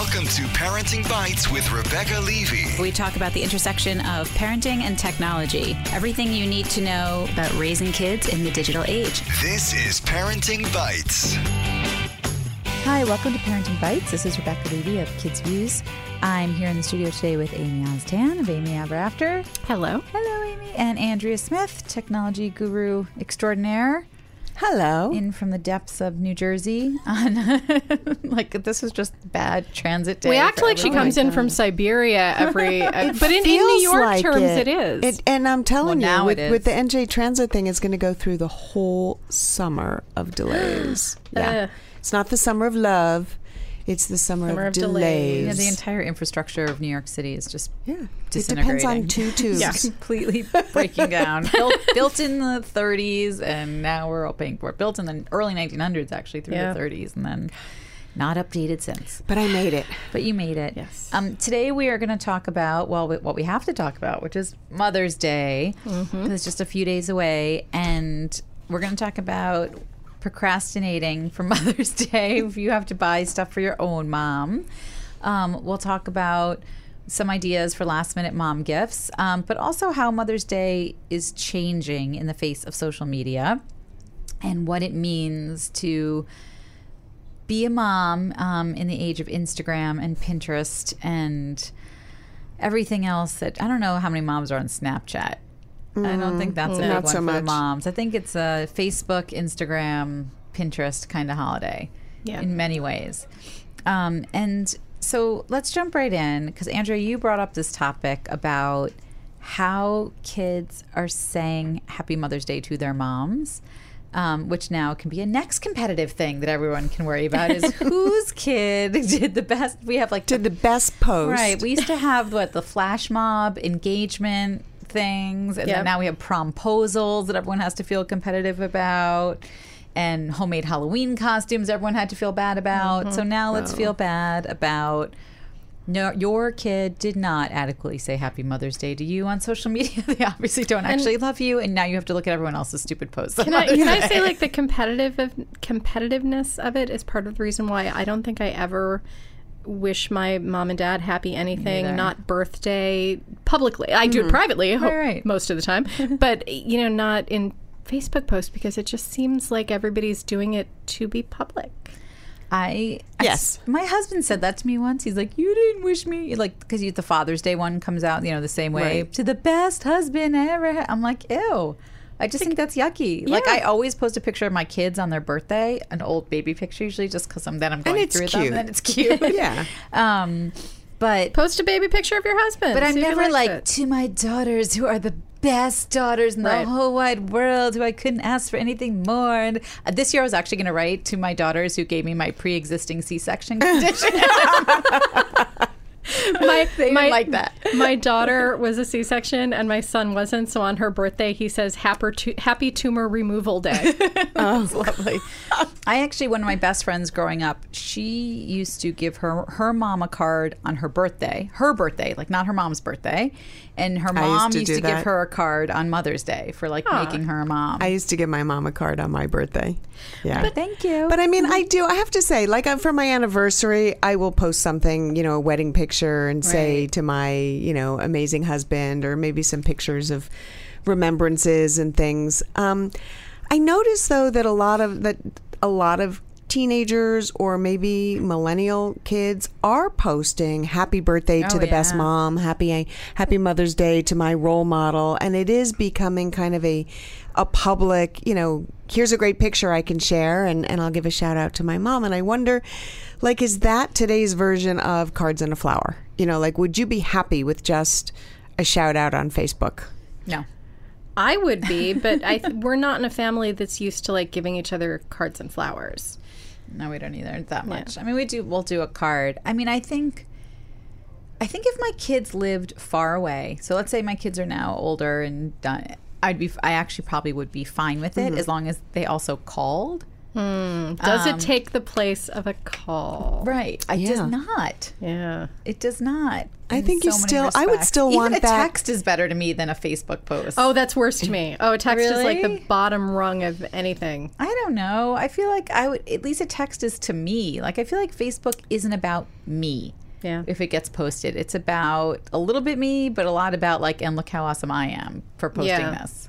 Welcome to Parenting Bites with Rebecca Levy. We talk about the intersection of parenting and technology. Everything you need to know about raising kids in the digital age. This is Parenting Bites. Hi, welcome to Parenting Bites. This is Rebecca Levy of KidzVuz. I'm here in the studio today with Amy Oztan of Amy Ever After. Hello. Hello, Amy. And Andrea Smith, technology guru extraordinaire. Hello. In from the depths of New Jersey. On like this was just bad transit day. we act for like she everyone. comes in from Siberia every, uh, but in, in New York like terms, it. it is. and I'm telling Well, now you, with, with the. NJ Transit thing, it's going to go through the whole summer of delays. yeah, Ugh. it's not the summer of love; it's the summer, Summer of, of delays. delays. Yeah, the entire infrastructure of New York City is just yeah, it depends on two tubes. Yeah. completely breaking down. built, built in the 30s, and now we're all paying for it. Built in the early 1900s, actually, through Yeah. the 30s, and then not updated since. But I made it. But you made it. Yes. Um, today we are going to talk about well, what we have to talk about, which is Mother's Day. It's just a few days away, and we're going to talk about procrastinating for Mother's Day if you have to buy stuff for your own mom. Um, we'll talk about some ideas for last minute mom gifts, um, but also how Mother's Day is changing in the face of social media and what it means to be a mom um, in the age of Instagram and Pinterest and everything else that I don't know how many moms are on Snapchat. I don't think that's a big Not one so for the much. moms. I think it's a Facebook, Instagram, Pinterest kind of holiday Yeah. in many ways. Um, and so let's jump right in because Andrea, you brought up this topic about how kids are saying Happy Mother's Day to their moms. Um, which now can be a next competitive thing that everyone can worry about is whose kid did the best. We have like Did the best post. Right. We used to have what the flash mob engagement things, and Yep. then now we have promposals that everyone has to feel competitive about, and homemade Halloween costumes everyone had to feel bad about. So mm-hmm. now let's oh. feel bad about. No, your kid did not adequately say Happy Mother's Day to you on social media. they obviously don't actually love you, and now you have to look at everyone else's stupid posts. Can I, can I say like the competitive of, competitiveness of it is part of the reason why I don't think I ever wish my mom and dad happy anything, not birthday publicly. I do it mm-hmm. privately, I hope, right. most of the time, but you know, not in Facebook posts because it just seems like everybody's doing it to be public. I I Yes. s- my husband said that to me once. He's like, "You didn't wish me like because the Father's Day one comes out, you know, the same way Right. to the best husband I ever." Had. I'm like, "Ew." I just think that's yucky. Like I always post a picture of my kids on their birthday, an old baby picture usually, just because I'm then I'm going through them, and it's cute. Yeah. Um, but Post a baby picture of your husband. but I'm never like it. to my daughters who are the best daughters in the whole wide world who I couldn't ask for anything more. And uh, this year I was actually going to write to my daughters who gave me my pre-existing C-section condition. my, They my like that. my daughter was a C-section and my son wasn't. So on her birthday, he says happy, tu- happy tumor removal day. Oh, That's lovely. I actually, one of my best friends growing up, she used to give her her mom a card on her birthday, her birthday, like not her mom's birthday, and her used mom to used to, give her a card on Mother's Day for like making her a mom. I used to give my mom a card on my birthday. Yeah. but thank you. But I mean, I do. I have to say, like uh, for my anniversary, I will post something, you know, a wedding picture, and say to my, you know, amazing husband, or maybe some pictures of remembrances and things. Um, I notice though that a lot of that a lot of teenagers or maybe millennial kids are posting happy birthday to Oh, the best mom happy happy mother's day to my role model. And it is becoming kind of a a public you know here's a great picture i can share and, and i'll give a shout out to my mom. And i wonder like is that today's version of cards and a flower? You know like would you be happy with just a shout out on facebook? No. I would be, but I th- we're not in a family that's used to like giving each other cards and flowers. No, we don't either that much. I mean, we do. We'll do a card. I mean, I think. I think if my kids lived far away, so let's say my kids are now older and done, I'd be. I actually probably would be fine with it mm-hmm. as long as they also called. Hmm. Does it um, take the place of a call? Right. It Yeah. does not. Yeah. It does not. I think you so many still- I would respects. still want Even a that- text is better to me than a Facebook post. Oh, that's worse to me. Oh, a text is like the bottom rung of anything. I don't know. I feel like I would at least a text is to me. Like I feel like Facebook isn't about me. Yeah. If it gets posted, it's about a little bit me, but a lot about like, and look how awesome I am for posting Yeah. this.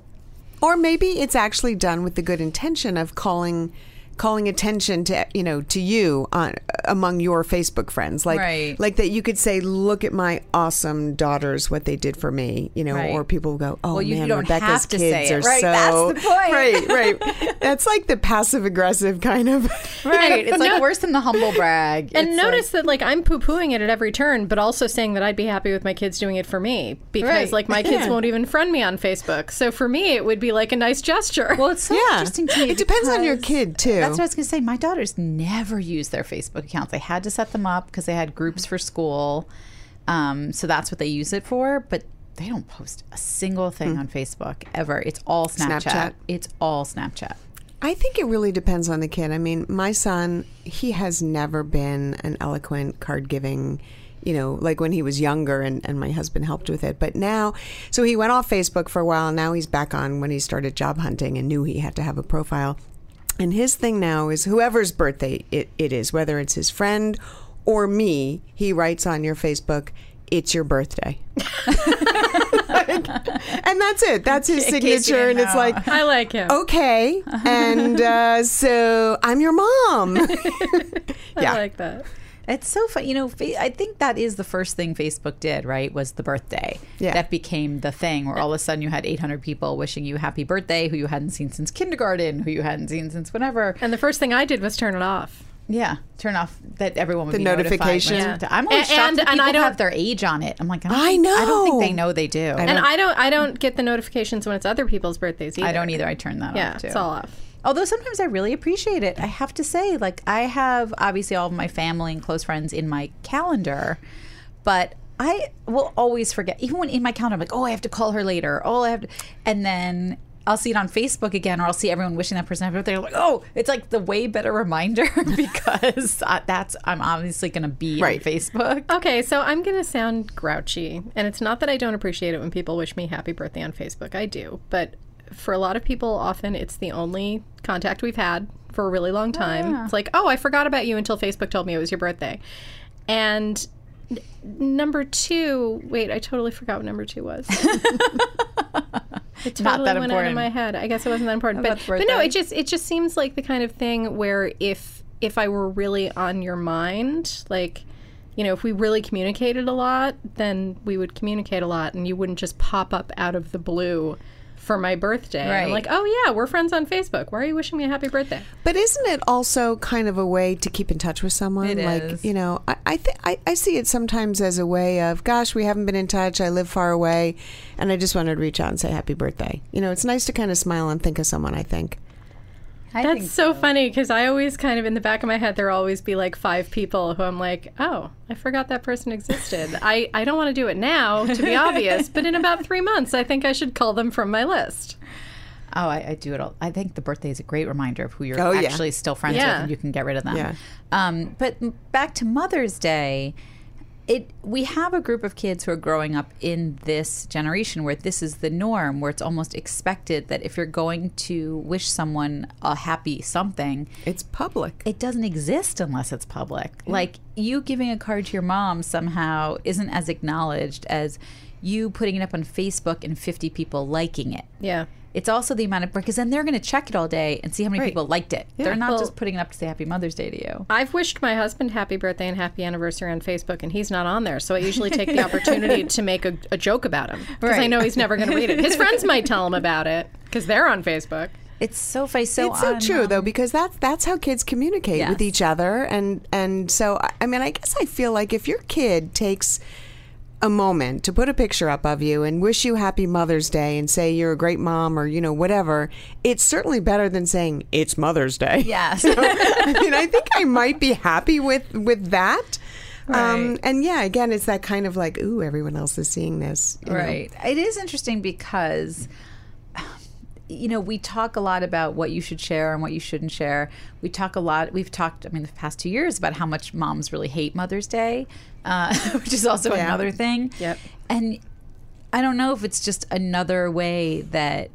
Or maybe it's actually done with the good intention of calling calling attention to you know to you on among your Facebook friends like Right. like that you could say look at my awesome daughters what they did for me you know Right. or people go oh Well, you- man you don't Rebecca's have to kids say it, are right? so That's the point. right right that's like the passive aggressive kind of Right. It's like No- worse than the humble brag. And It's notice that like I'm poo pooing it at every turn, but also saying that I'd be happy with my kids doing it for me because Right. like my kids Yeah. won't even friend me on Facebook. So for me, it would be like a nice gesture. Well, it's so Yeah. interesting to me. It depends on your kid, too. That's what I was going to say. My daughters never use their Facebook accounts. They had to set them up because they had groups for school. Um, so that's what they use it for. But they don't post a single thing on Facebook ever. It's all Snapchat. Snapchat. It's all Snapchat. I think it really depends on the kid. I mean, my son, he has never been an eloquent card giving, you know, like when he was younger and, and my husband helped with it. But now, so he went off Facebook for a while and now he's back on when he started job hunting and knew he had to have a profile. And his thing now is whoever's birthday it, it is, whether it's his friend or me, he writes on your Facebook, it's your birthday. Like, and that's it. That's his In case you signature. And it's like, I like him. okay and uh, so i'm your mom I yeah like that. It's so fun. You know, I think that is the first thing Facebook did, right? Was the birthday. Yeah. That became the thing where all of a sudden you had 800 people wishing you happy birthday who you hadn't seen since kindergarten, who you hadn't seen since whenever. And the first thing I did was turn it off. Yeah, turn off that everyone would The be notified when notification. it's- Yeah. I'm always And- shocked and- that and I don't- have their age on it. I'm like, I don't, I think- I don't think they know they do. I And I don't I don't get the notifications when it's other people's birthdays either. I don't either. I turn that Yeah, off too. it's all off. Although sometimes I really appreciate it. I have to say, like I have obviously all of my family and close friends in my calendar, but I will always forget. Even when in my calendar, I'm like, oh, I have to call her later. Oh, I have to, and then. I'll see it on Facebook again, or I'll see everyone wishing that person happy birthday. I'm like, oh, it's like the way better reminder because uh, that's I'm obviously going to be Right. on Facebook. Okay, so I'm going to sound grouchy, and it's not that I don't appreciate it when people wish me happy birthday on Facebook. I do, but for a lot of people, often it's the only contact we've had for a really long time. Ah. It's like, oh, I forgot about you until Facebook told me it was your birthday. And n- number two, wait, I totally forgot what number two was. It totally Not that went out of my head. I guess it wasn't that important, oh, but, but no, it just it just seems like the kind of thing where if if I were really on your mind, like you know, if we really communicated a lot, then we would communicate a lot, and you wouldn't just pop up out of the blue for my birthday. Right. I'm like, oh yeah, we're friends on Facebook. Why are you wishing me a happy birthday? but isn't it also kind of a way to keep in touch with someone It like is. you know i I, th- I i see it sometimes as a way of gosh we haven't been in touch i live far away and i just wanted to reach out and say happy birthday you know it's nice to kind of smile and think of someone i think I That's think so funny because I always kind of in the back of my head there will always be like five people who I'm like, oh, I forgot that person existed. I I don't want to do it now to be obvious, but in about three months I think I should call them from my list. Oh, I, I do it all. I think the birthday is a great reminder of who you're Oh, yeah. actually still friends Yeah. with, and you can get rid of them. Yeah. Um, but back to Mother's Day, it we have a group of kids who are growing up in this generation where this is the norm, where it's almost expected that if you're going to wish someone a happy something, it's public it doesn't exist unless it's public. Like you giving a card to your mom somehow isn't as acknowledged as you putting it up on Facebook and 50 people liking it. Yeah. It's also the amount of because then they're going to check it all day and see how many Right. people liked it. They're not Well- just putting it up to say Happy Mother's Day to you. I've wished my husband happy birthday and happy anniversary on Facebook, and he's not on there. So I usually take the opportunity to make a, a joke about him because I know he's never going to read it. His friends might tell him about it because they're on Facebook. It's so funny. So it's so on, true um, though because that's that's how kids communicate with each other and and so I- i mean i guess i feel like if your kid takes a moment to put a picture up of you and wish you happy mother's day and say you're a great mom or you know whatever it's certainly better than saying it's mother's day Yes. i mean i think i might be happy with with that um, Right. and yeah again it's that kind of like ooh everyone else is seeing this you know. Right. It is interesting because you know, we talk a lot about what you should share and what you shouldn't share. We talk a lot. We've talked, I mean, the past two years about how much moms really hate Mother's Day, uh, which is also Yeah. another thing. Yep. And I don't know if it's just another way that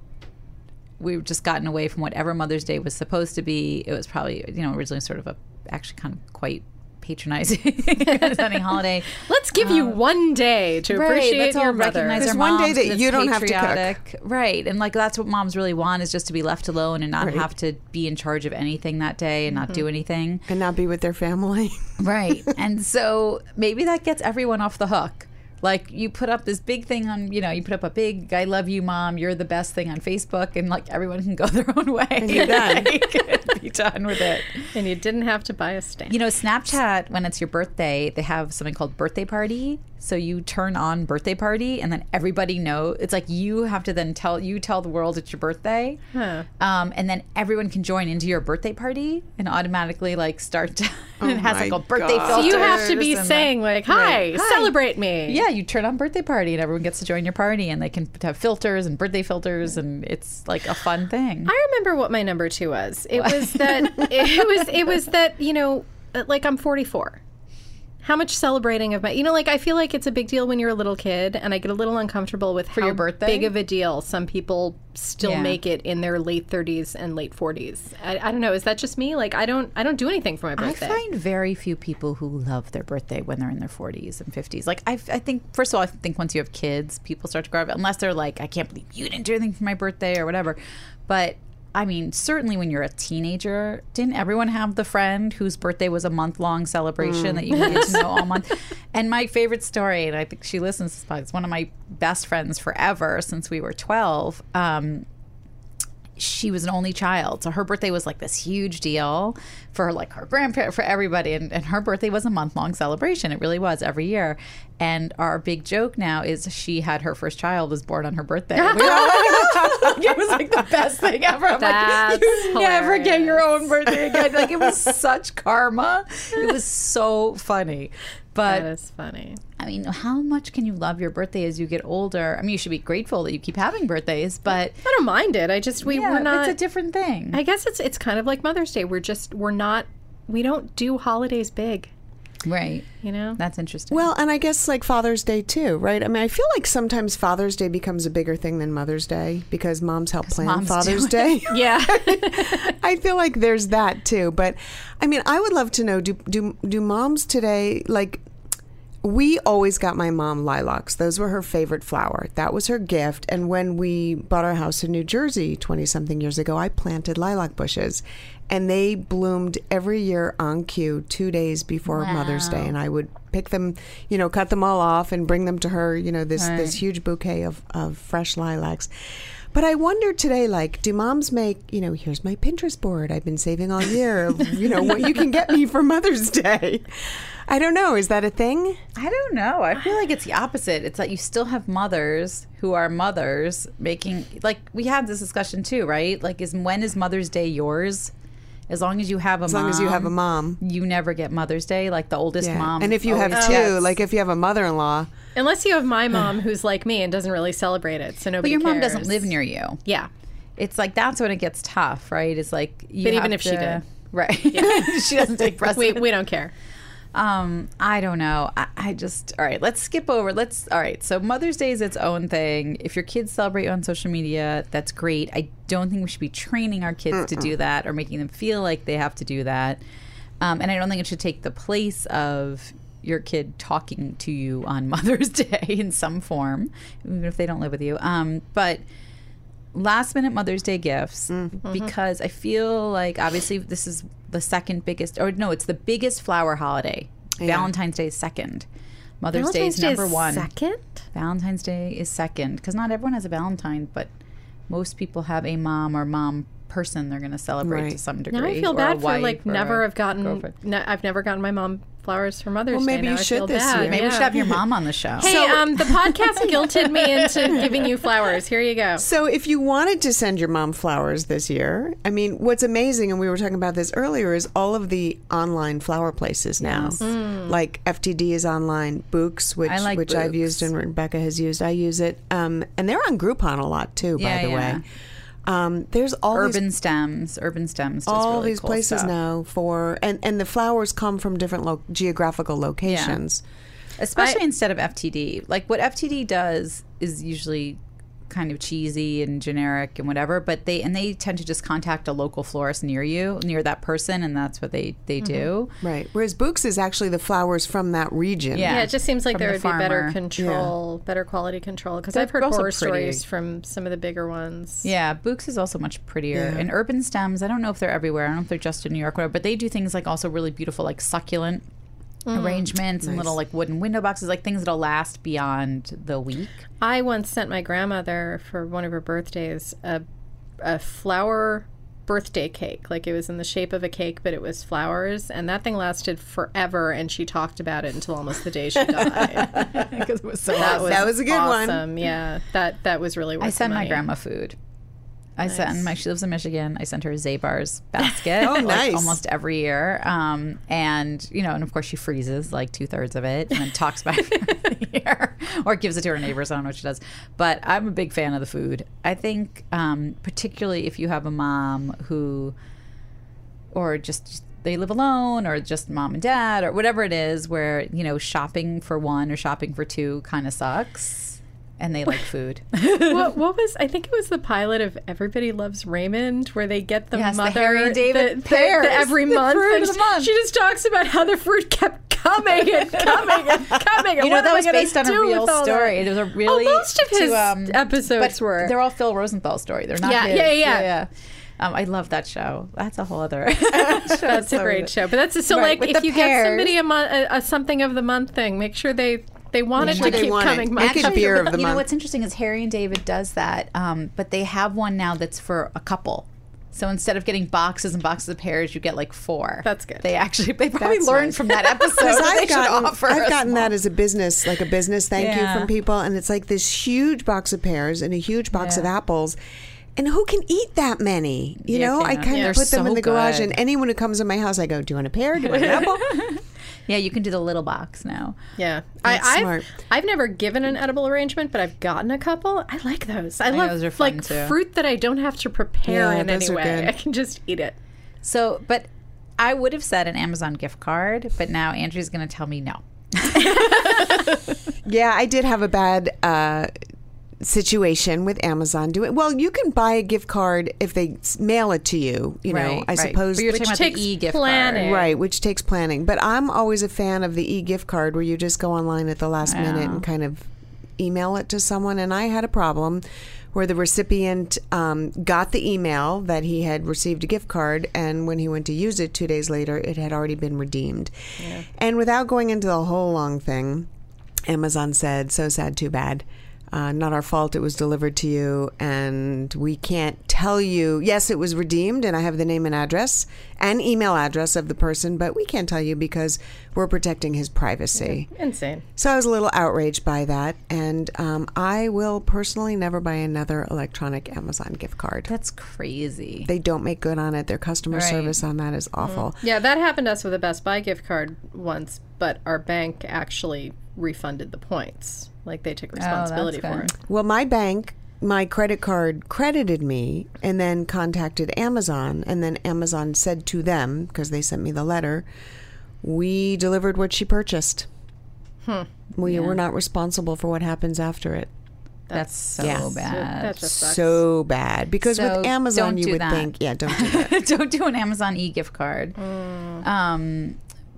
we've just gotten away from whatever Mother's Day was supposed to be. It was probably, you know, originally sort of a actually kind of quite patronizing condescending holiday. Let's give you um, one day to appreciate let's all your mother. recognize There's our one day that and you don't have to cook. right? And like that's what moms really want is just to be left alone and not Right. have to be in charge of anything that day and not do mm-hmm. anything. and not be with their family. Right. and so maybe that gets everyone off the hook. Like you put up this big thing on, you know, you put up a big "I love you, mom. You're the best" thing on Facebook, and like everyone can go their own way. And you're done. be done with it. and you didn't have to buy a stamp. You know, Snapchat, when it's your birthday, they have something called birthday party. So you turn on birthday party, and then everybody know. It's like you have to then tell you tell the world it's your birthday, Huh. um, and then everyone can join into your birthday party and automatically like start. To, and it has like a birthday God. so you have to be saying like, "Hi, Hi. celebrate me." Yeah, you turn on birthday party, and everyone gets to join your party, and they can have filters and birthday filters, and it's like a fun thing. I remember what my number two was. It was that it was it was that you know, like I'm 44. How much celebrating of my, you know, like I feel like it's a big deal when you're a little kid, and I get a little uncomfortable with how your birthday? big of a deal some people still Yeah. make it in their late 30s and late 40s. I, I don't know. Is that just me? Like I don't I don't do anything for my birthday. I birthday. find very few people who love their birthday when they're in their 40s and 50s. Like, I, I think, first of all, I think once you have kids, people start to grow up, unless they're like, I can't believe you didn't do anything for my birthday or whatever. But I mean, certainly when you're a teenager, didn't everyone have the friend whose birthday was a month long celebration that you needed to know all month? And my favorite story, and I think she listens to this podcast, it's one of my best friends forever since we were 12. Um, she was an only child. So her birthday was like this huge deal for like her grandparent for everybody. And, and her birthday was a month-long celebration. It really was every year. And our big joke now is she had her first child was born on her birthday. We were all like, it was like the best thing ever. I'm That's like, you never get your own birthday again. Like it was such karma. It was so funny but that is funny. I mean, how much can you love your birthday as you get older? I mean, you should be grateful that you keep having birthdays, but I don't mind it. I just we yeah, we're not it's a different thing. I guess it's it's kind of like Mother's Day. We're just we're not we don't do holidays big, right. you know? That's interesting. Well, and I guess like Father's Day too, right? I mean, I feel like sometimes Father's Day becomes a bigger thing than Mother's Day because moms help plan moms Father's. Day. yeah. I feel like there's that too. But I mean, I would love to know do do do moms today like we always got my mom lilacs. Those were her favorite flower. That was her gift. And when we bought our house in New Jersey 20 something years ago, I planted lilac bushes. And they bloomed every year on cue 2 days before Mother's Day and I would pick them, you know, cut them all off and bring them to her, you know, this this huge bouquet of of fresh lilacs. But I wonder today, like, do moms make, you know, here's my Pinterest board I've been saving all year, of, you know, what you can get me for Mother's Day? I don't know. Is that a thing? I don't know. I feel like it's the opposite. It's that you still have mothers who are mothers making like we had this discussion too, right? Like is when is Mother's Day yours? As long as you have a As long as you have a mom. you never get Mother's Day. Like the oldest Yeah. mom. and if you have two, gets- like if you have a mother in law, Unless you have my mom who's like me and doesn't really celebrate it, so nobody. but nobody your mom doesn't live near you. Yeah. It's like that's when it gets tough, right? It's like you But even have if she to- did. right? she doesn't take We we don't care. Um, I don't know. I, I just all right. Let's skip over. Let's all right. So Mother's Day is its own thing. If your kids celebrate you on social media, that's great. I don't think we should be training our kids to do that or making them feel like they have to do that. Um, and I don't think it should take the place of your kid talking to you on Mother's Day in some form, even if they don't live with you. Um, but last minute Mother's Day gifts mm-hmm. Mm-hmm. because I feel like obviously this is the second biggest, or no, it's the biggest flower holiday. Valentine's Day is second. Mother's Day is number one. Second. Valentine's Day is second because not everyone has a Valentine, but most people have a mom or mom person they're going to celebrate to some degree. Now I feel bad for like never have gotten. girlfriend. No, I've never gotten my mom flowers for Mother's Well, Day. maybe Now you should this bad. year. Maybe we should have your mom on the show. Hey, um, the podcast guilted me into giving you flowers. Here you go. So, if you wanted to send your mom flowers this year, I mean, what's amazing, and we were talking about this earlier, is all of the online flower places now. Like FTD is online, Bouqs, which I like which I've used and Rebecca has used. I use it, um, and they're on Groupon a lot too. Yeah, by the yeah. way. Um, there's all these Urban Stems. Urban Stems. All really these cool places stuff. now for and and the flowers come from different lo- geographical locations. especially I- instead of FTD. Like what FTD does is usually kind of cheesy and generic and whatever, but they and they tend to just contact a local florist near you, near that person, and that's what they they mm-hmm. do. Right. Whereas Bouqs is actually the flowers from that region. Yeah. Yeah, it just seems like there the would be better farmer. control, better quality control. Because I've heard horror pretty. stories from some of the bigger ones. Yeah, Bouqs is also much prettier. Yeah. And Urban Stems, I don't know if they're everywhere. I don't know if they're just in New York, or whatever, but they do things like also really beautiful, like succulent Mm. arrangements and little like wooden window boxes, like things that'll last beyond the week. I once sent my grandmother for one of her birthdays a, a flower birthday cake. Like it was in the shape of a cake, but it was flowers, and that thing lasted forever. And she talked about it until almost the day she died. Because it was so that was That was a good one. awesome. Yeah, that that was really. Worth I sent my grandma food. I send my she lives in Michigan. I sent her a Zabar's basket. Oh, like, nice. almost every year. Um, and you know, and of course she freezes like two thirds of it and then talks about it for the year or gives it to her neighbors. I don't know what she does. But I'm a big fan of the food. I think um, particularly if you have a mom who or just they live alone or just mom and dad or whatever it is where you know shopping for one or shopping for two kind of sucks and they like food what, what was I think it was the pilot of Everybody Loves Raymond where they get the Yes, the mother Harry and David the- the- pears, the every the month fruit and the month. she just talks about how the fruit kept coming and coming and coming. And you know that was based on a real story. that? It was a really Oh, most of his to, um, episodes were. They're all Phil Rosenthal story. They're not. Yeah, his. yeah, yeah. yeah. Um, I love that show. That's a whole other. That's a great show. But that's a, so Right, like if the you get somebody a, month, a, a something of the month thing, make sure they they wanted sure to they keep want coming. Make month it beer of the you know what's interesting is Harry and David does that, um, but they have one now that's for a couple. So instead of getting boxes and boxes of pears, you get like four. That's good. They actually they probably That's learned nice. from that episode. That they I've should gotten, offer I've a gotten small- that as a business, like a business thank Yeah. you from people, and it's like this huge box of pears and a huge box of apples. And who can eat that many? You Yeah, know, I can't. kind They're of put them so in the garage, good. and anyone who comes in my house, I go, "Do you want a pear? Do you want an apple?" Yeah, you can do the little box now. Yeah, That's I, I've, smart. I've never given an edible arrangement, but I've gotten a couple. I like those. I, love those are fun, like too. fruit that I don't have to prepare Yeah, in those any are way. good. I can just eat it. So, but I would have said an Amazon gift card, but now Andrea's going to tell me no. Yeah, I did have a bad uh, situation with Amazon doing. Well, you can buy a gift card if they mail it to you. You know, I right. suppose. But you're Which talking about takes the e-gift planning. card. Right, which takes planning. But I'm always a fan of the e gift card where you just go online at the last minute and kind of email it to someone. And I had a problem where the recipient um, got the email that he had received a gift card, and when he went to use it two days later, it had already been redeemed. And without going into the whole long thing, Amazon said, "So sad, too bad." Uh, not our fault. It was delivered to you, and we can't tell you. Yes, it was redeemed, and I have the name and address and email address of the person, but we can't tell you because we're protecting his privacy. Insane. So I was a little outraged by that, and um, I will personally never buy another electronic Amazon gift card. That's crazy. They don't make good on it. Their customer Right. service on that is awful. Yeah, that happened to us with a Best Buy gift card once, but our bank actually refunded the points. Like they took responsibility for good. it. Well, my bank, my credit card credited me and then contacted Amazon. And then Amazon said to them, because they sent me the letter, we delivered what she purchased. We were not responsible for what happens after it. That's so Yeah. bad. That just sucks. So bad. Because So with Amazon, you do would that. think, yeah, don't do that. Don't do an Amazon e gift card. Mm. Um,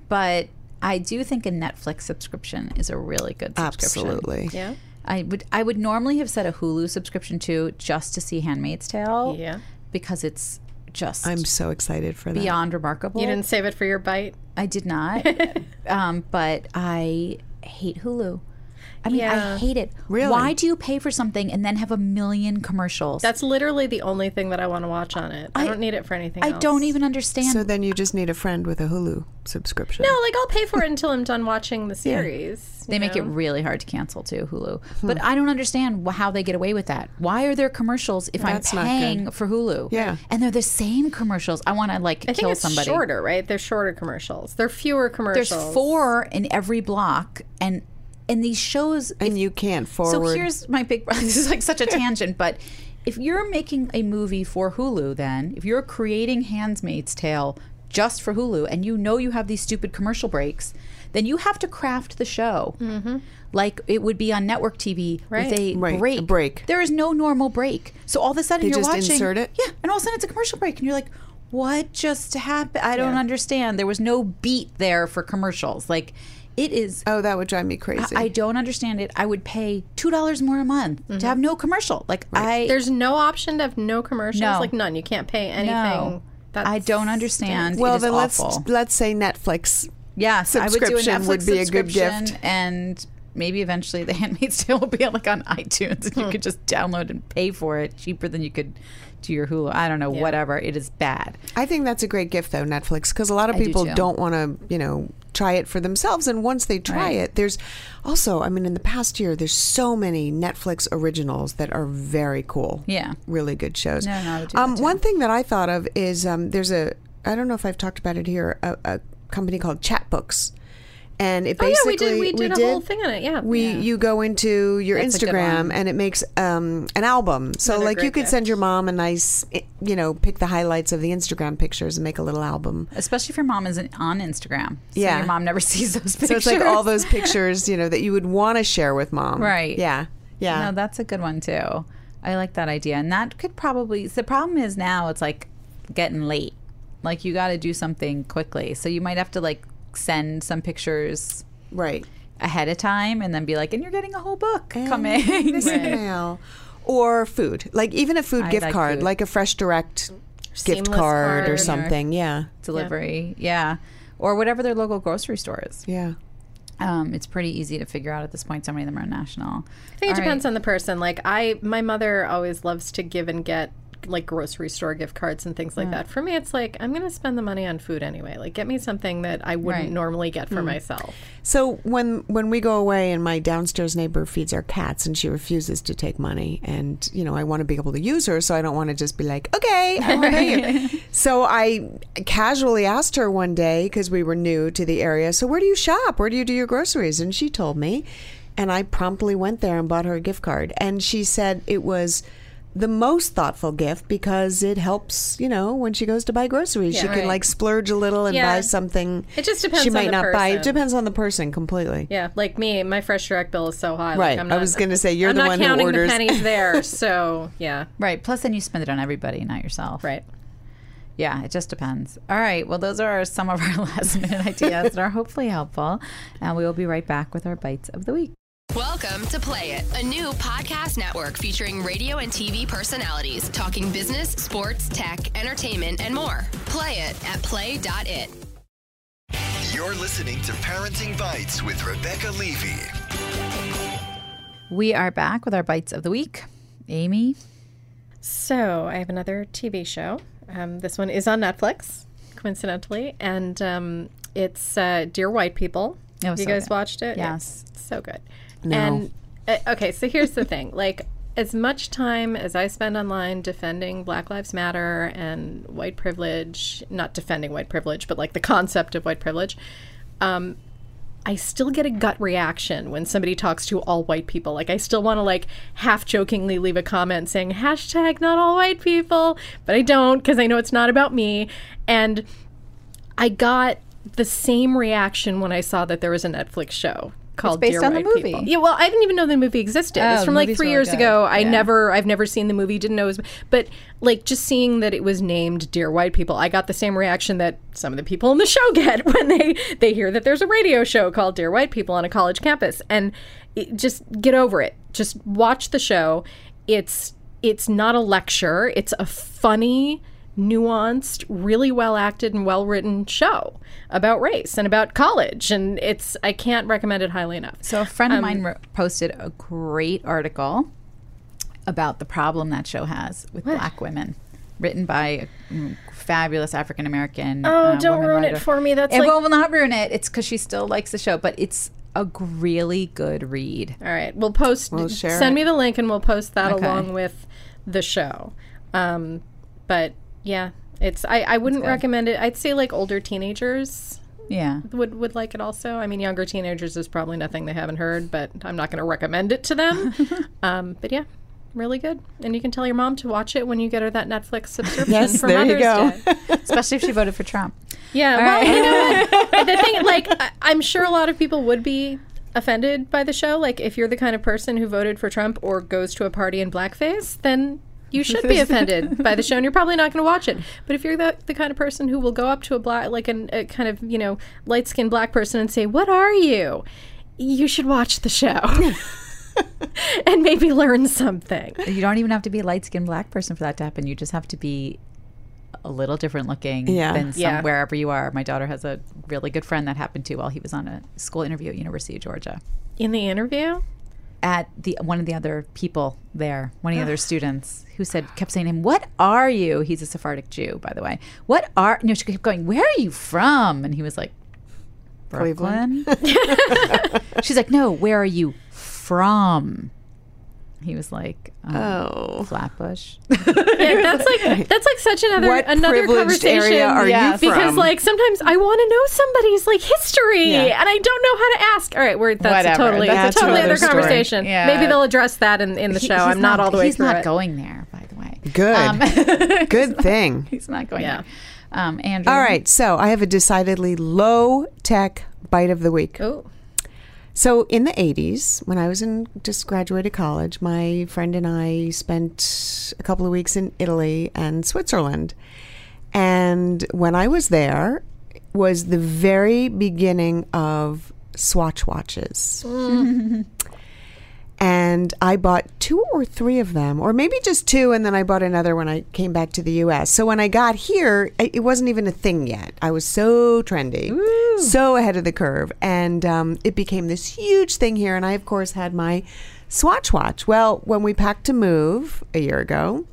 but I do think a Netflix subscription is a really good subscription. Absolutely. yeah. I would I would normally have said a Hulu subscription too, just to see Handmaid's Tale. Yeah. because it's just I'm so excited for that. beyond remarkable. You didn't save it for your bite? I did not, um, but I hate Hulu. I mean, Yeah. I hate it. Really? Why do you pay for something and then have a million commercials? That's literally the only thing that I want to watch on it. I, I- don't need it for anything I else. don't even understand. So then you just need a friend with a Hulu subscription. No, like I'll pay for it until I'm done watching the series. They you make it really hard to cancel too, Hulu. Hmm. But I don't understand how they get away with that. Why are there commercials if That's I'm not paying for Hulu? Yeah. and they're the same commercials. I want to like I kill it's somebody. shorter, right? They're shorter commercials. They're fewer commercials. There's four in every block, and and these shows. and you can't forward. so here's my big. This is like such a tangent, but if you're making a movie for Hulu, then if you're creating *Handmaid's Tale* just for Hulu, and you know you have these stupid commercial breaks, then you have to craft the show mm-hmm. like it would be on network TV Right. with a Right, a break. break. There is no normal break. So all of a sudden They you're watching. You just watching. insert it? Yeah, and all of a sudden it's a commercial break, and you're like, "What just happened? I don't Yeah. understand." There was no beat there for commercials. Like it is. Oh, that would drive me crazy. I don't understand it. I would pay two dollars more a month to have no commercial. Like I, There's no option to have no commercials. No. Like none. You can't pay anything. no, That's I don't understand. well, it is then let's let's say Netflix. Yes, I would do a subscription Netflix would be a good gift. and maybe eventually The Handmaid's Tale will be like on iTunes, and Hmm. you could just download and pay for it cheaper than you could do your Hulu. I don't know, whatever. It is bad. I think that's a great gift though, Netflix, because a lot of I people too. don't want to, you know, try it for themselves. And once they try Right. it, there's also, I mean, in the past year, there's so many Netflix originals that are very cool. Yeah. really good shows. No, no, I would do um, one thing that I thought of is um, there's a, I don't know if I've talked about it here, a, a company called Chatbooks. And it Oh yeah, basically we did. We did a whole thing on it. Yeah. we you go into your That's Instagram and it makes um, an album. So Another like you could send your mom a nice, eh, you know, pick the highlights of the Instagram pictures and make a little album. Especially if your mom isn't on Instagram. So Yeah. your mom never sees those pictures. So it's like all those pictures, you know, that you would want to share with mom. Right. Yeah. Yeah. No, that's a good one too. I like that idea. And that could probably the problem is now it's like getting late. Like you got to do something quickly. So you might have to like send some pictures right. ahead of time and then be like, and you're getting a whole book coming. This email. Or food. Like even a food I gift like card, food. like a FreshDirect gift card, card or or- something. Yeah. Delivery. Yeah. Or whatever their local grocery store is. Yeah. Um, it's pretty easy to figure out at this point. So many of them are national. I think it depends on the person. Like I, my mother always loves to give and get like grocery store gift cards and things like hmm. that. For me, it's like I'm going to spend the money on food anyway. Like get me something that I wouldn't Right. normally get for hmm. myself. So when when we go away and my downstairs neighbor feeds our cats and she refuses to take money and you know I want to be able to use her so I don't want to just be like okay I will pay you. so I casually asked her one day because we were new to the area so where do you shop where do you do your groceries and she told me and I promptly went there and bought her a gift card and she said it was the most thoughtful gift because it helps, you know, when she goes to buy groceries, she Yeah. can Right. like splurge a little and Yeah. buy something. It just depends She on might the not buy. It depends on the person completely. Yeah, like me, my FreshDirect bill is so high. like, Right. I'm I was gonna say, you're I'm the one who counting orders. the pennies there. So yeah, Right. Plus, then you spend it on everybody, not yourself. right. Yeah, it just depends. All right. Well, those are some of our last minute ideas that are hopefully helpful. And we will be right back with our bites of the week. Welcome to Play It, a new podcast network featuring radio and TV personalities talking business, sports, tech, entertainment, and more. Play it at play.it. You're listening to Parenting Bites with Rebecca Levy. We are back with our bites of the week. Amy, So I have another TV show. Um, this one is on Netflix, coincidentally, and um, it's uh, Dear White People. Oh, you so guys good. watched it? Yes. It's so good. And uh, okay, so here's the thing: like, as much time as I spend online defending Black Lives Matter and white privilege, not defending white privilege, but like the concept of white privilege, um, I still get a gut reaction when somebody talks to all white people. Like I still want to like half jokingly leave a comment saying hashtag not all white people, but I don't because I know it's not about me. And I got the same reaction when I saw that there was a Netflix show called based Dear on the movie. People. Yeah, well, I didn't even know the movie existed. Oh, it's from like three years good. ago. I Yeah. never, I've never seen the movie. Didn't know it was, but like just seeing that it was named Dear White People, I got the same reaction that some of the people in the show get when they they hear that there's a radio show called Dear White People on a college campus, and it, just get over it. Just watch the show. It's it's not a lecture. It's a funny nuanced, really well acted and well written show about race and about college. And it's, I can't recommend it highly enough. So a friend of mine wr- posted a great article about the problem that show has with black women, written by a mm, fabulous African American. Oh, don't ruin it for me. That's it like- will not ruin it. It's because she still likes the show, but it's a really good read. All right. We'll post, We'll share send it. me the link and we'll post that Okay. along with the show. Um, but yeah, it's, I, I wouldn't recommend it. I'd say like older teenagers Yeah. would would like it also. I mean, younger teenagers is probably nothing they haven't heard, but I'm not going to recommend it to them. um, but yeah, Really good. And you can tell your mom to watch it when you get her that Netflix subscription Yes, for there you Mother's go. Day. Especially if she voted for Trump. Yeah, well, you know what? the thing, like, I, I'm sure a lot of people would be offended by the show. Like, if you're the kind of person who voted for Trump or goes to a party in blackface, then you should be offended by the show, and you're probably not going to watch it. But if you're the, the kind of person who will go up to a black, like an, a kind of you know light skinned black person and say, "What are you?" You should watch the show. and maybe learn something. You don't even have to be a light skinned black person for that to happen. You just have to be a little different looking Yeah. than some, Yeah. wherever you are. My daughter has a really good friend that happened to while he was on a school interview at University of Georgia. In the interview, At the one of the other people there, one of the other students who said kept saying to him, "What are you?" He's a Sephardic Jew, by the way. What are? You? No, she kept going. Where are you from? And he was like, Brooklyn. She's like, no. Where are you from? He was like, um, Oh. Flatbush. Yeah, that's like that's like such another What another conversation. area are you Because like sometimes I want to know somebody's like history Yeah. and I don't know how to ask. All right, we're that's a totally That's that's a totally another other story. conversation. Yeah. Maybe they'll address that in, in the He- show. I'm not, all the way He's through not it. going there, by the way. Good. Um, Good thing. he's not going Yeah. there. Um, Andrea. All right, so I have a decidedly low tech bite of the week. Oh, So in the 80s, when I was in just graduated college, my friend and I spent a couple of weeks in Italy and Switzerland. And when I was there was the very beginning of Swatch watches. Mm. and I bought two or three of them, or maybe just two, and then I bought another when I came back to the US. So when I got here, it wasn't even a thing yet. I was so trendy, so ahead of the curve, and um, it became this huge thing here. And I, of course, had my Swatch watch. Well, when we packed to move a year ago,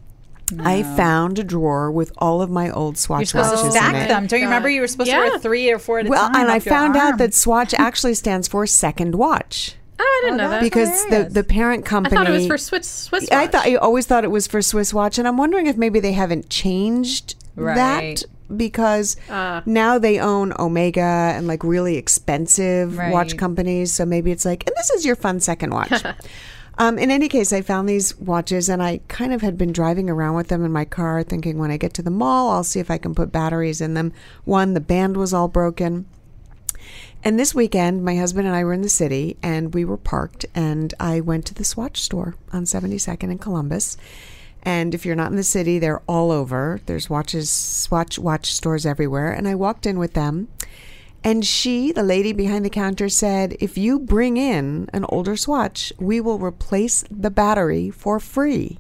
I found a drawer with all of my old Swatch You're supposed to watches in stack them. Don't you remember you were supposed to wear Yeah. three or four at a Well, time? and I found out that Swatch actually stands for second watch oh, I didn't know that. because the, the parent company. I thought it was for Swiss Swiss. I thought I always thought it was for Swiss Watch, and I'm wondering if maybe they haven't changed Right. that because Uh. now they own Omega and like really expensive watch companies. So maybe it's like, and this is your fun second watch. um, in any case, I found these watches, and I kind of had been driving around with them in my car, thinking when I get to the mall, I'll see if I can put batteries in them. One, the band was all broken. And this weekend, my husband and I were in the city and we were parked, and I went to the Swatch store on 72nd in Columbus. And if you're not in the city, they're all over. There's watches, Swatch watch stores everywhere. And I walked in with them, and she, the lady behind the counter, said, If you bring in an older Swatch, we will replace the battery for free.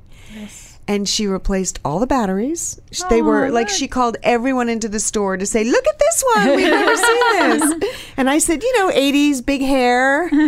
And she replaced all the batteries. Sh- They were like, she called everyone into the store to say, Look at this one. We've never seen this. And I said, You know, 80s, big hair.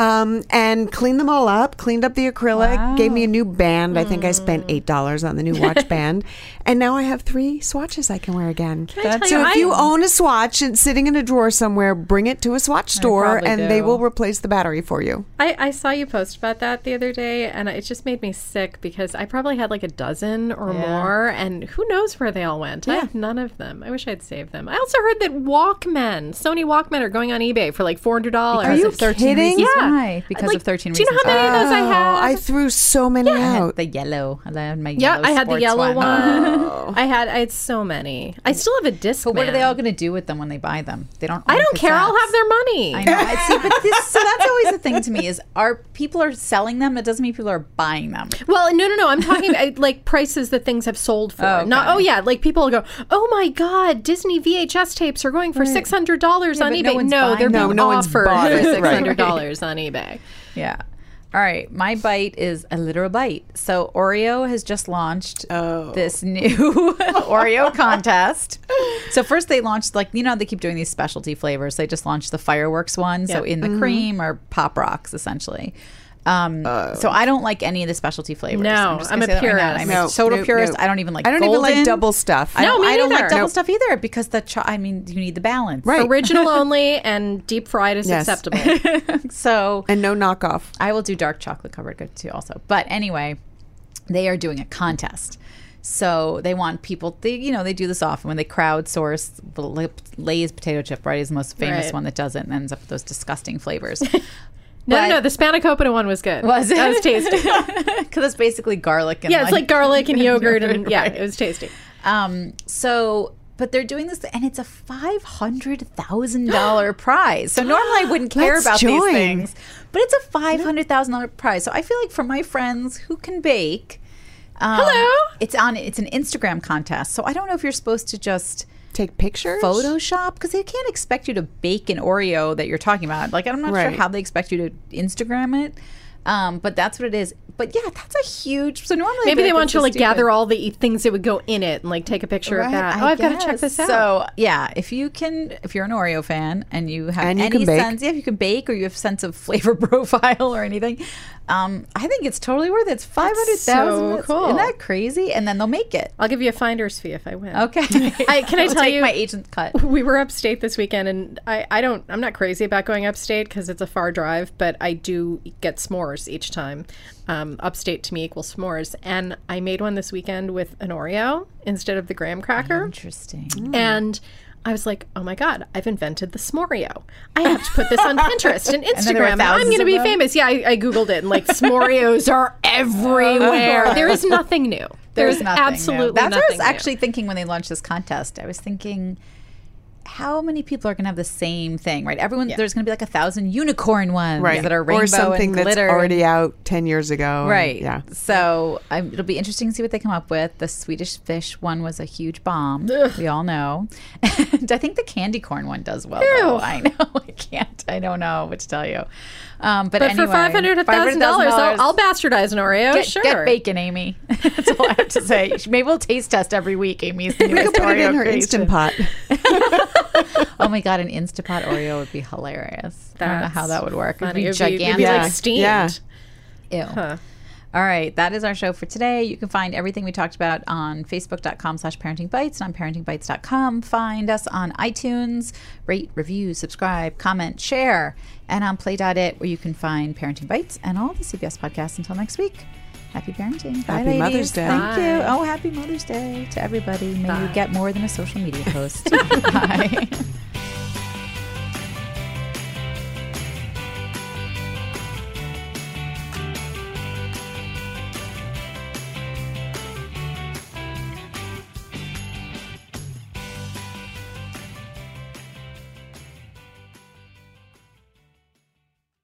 Um, and cleaned them all up, cleaned up the acrylic, gave me a new band. I think I spent $8 on the new watch band. And now I have three swatches I can wear again. tell so you, if I- you own a swatch and sitting in a drawer somewhere, bring it to a swatch store probably and they will replace the battery for you. I, I saw you post about that the other day, and it just made me sick because I probably had like a dozen or more, and who knows where they all went. I have none of them. I wish I'd saved them. I also heard that Walkmen, Sony Walkmen, are going on eBay for like four hundred dollars. Are you 13 kidding? reasons Yeah. why. Because Like, of 13 do you know reasons how many why. of those I have? Oh, I threw so many I had out. the yellow. I had my yeah, yellow I had the yellow one. I had I had so many. I still have a disc. But what are they all going to do with them when they buy them? They don't. I don't care. I'll have their money. I know. I see, but this, so that's always the thing to me is are people are selling them? It doesn't mean people are buying them. Well, no, no, no. I'm talking about like prices that things have sold for. Oh, Not, oh yeah, like people will go, oh my god, Disney VHS tapes are going for six hundred dollars Yeah, on but eBay. no one's No, buying they're them. being No, no offered for it. six Right. hundred dollars on eBay. Yeah. All right, my bite is a literal bite. So Oreo has just launched Oh. this new Oreo contest. So first they launched like you know they keep doing these specialty flavors. They just launched the fireworks one. So in the Mm-hmm. cream or pop rocks essentially. Um, so I don't like any of the specialty flavors. No, I'm gonna a say that right purist. I'm No, a total no, purist. no. I don't even like. I don't even like double stuff. I No, don't, me I don't like double Nope. stuff either because the. Cho- I mean, you need the balance. Right. Original only and deep fried is Yes. acceptable. So and no knockoff. I will do dark chocolate covered good too, also. But anyway, they are doing a contest. So they want people. They you know they do this often when they crowdsource. the Lay's potato chip right is the most famous Right. one that does it and ends up with those disgusting flavors. No, But- no, no. The spanakopita one was good. Was it? That was tasty. Because it's basically garlic and yeah, it's like garlic and yogurt, and yeah, Right. it was tasty. Um, so, but they're doing this, and it's a five hundred thousand dollar prize. So normally I wouldn't care Let's about join. these things, but it's a five hundred thousand dollar prize. So I feel like for my friends who can bake, um, Hello. it's on. It's an Instagram contest. So I don't know if you're supposed to just Take pictures. Photoshop because they can't expect you to bake an Oreo that you're talking about. Like I'm not Right. sure how they expect you to Instagram it. Um, but that's what it is. But yeah, that's a huge. So normally Maybe they want you to like stupid. gather all the things that would go in it and like take a picture of that. I oh, I've got to check this out. So yeah, if you can, if you're an Oreo fan and you have And you any sense, yeah, if you can bake or you have sense of flavor profile or anything, um, I think it's totally worth it. It's five hundred thousand. so cool. Isn't that crazy? And then they'll make it. I'll give you a finder's fee if I win. Okay. I- can I I'll tell take you- my agent cut? we were upstate this weekend and I, I don't i'm not crazy about going upstate because it's a far drive but i do get s'mores each time um, Um, upstate to me equals s'mores and i made one this weekend with an oreo instead of the graham cracker Interesting. and i was like oh my god i've invented the s'moreo i have to put this on pinterest and then there were instagram and i'm going to be them? famous yeah I, I googled it and like s'moreos are oh, everywhere there is nothing new There's there's nothing. new. absolutely That's what I nothing was new. actually thinking when they launched this contest. I was thinking, how many people are going to have the same thing, right? Everyone, there's going to be like a thousand unicorn ones right that are rainbow or something and that's already out 10 years ago and- Right. yeah So um, it'll be interesting to see what they come up with. The Swedish fish one was a huge bomb. We all know. And I think the candy corn one does well. Though. I know. I can't. I don't know what to tell you. Um, but But anyway, for five hundred thousand dollars, I'll, I'll bastardize an Oreo. Get, sure. get bacon, Amy. That's all I have to say. Maybe we'll taste test every week. Amy's the we newest could put it in her creation. instant pot Oh my god, an Instapot Oreo would be hilarious. I don't know how that would work. It would Funny. be It'd be- it'd be, gigantic. like Yeah. steamed. Yeah. Ew. All right, that is our show for today. You can find everything we talked about on facebook.com slash parentingbites and on parentingbites.com. Find us on iTunes, rate, review, subscribe, comment, share, and on play.it where you can find Parenting Bites and all the CBS podcasts. Until next week, happy parenting. Bye, Happy ladies. Mother's Day. Thank you. Oh, happy Mother's Day to everybody. May you get more than a social media post. Bye.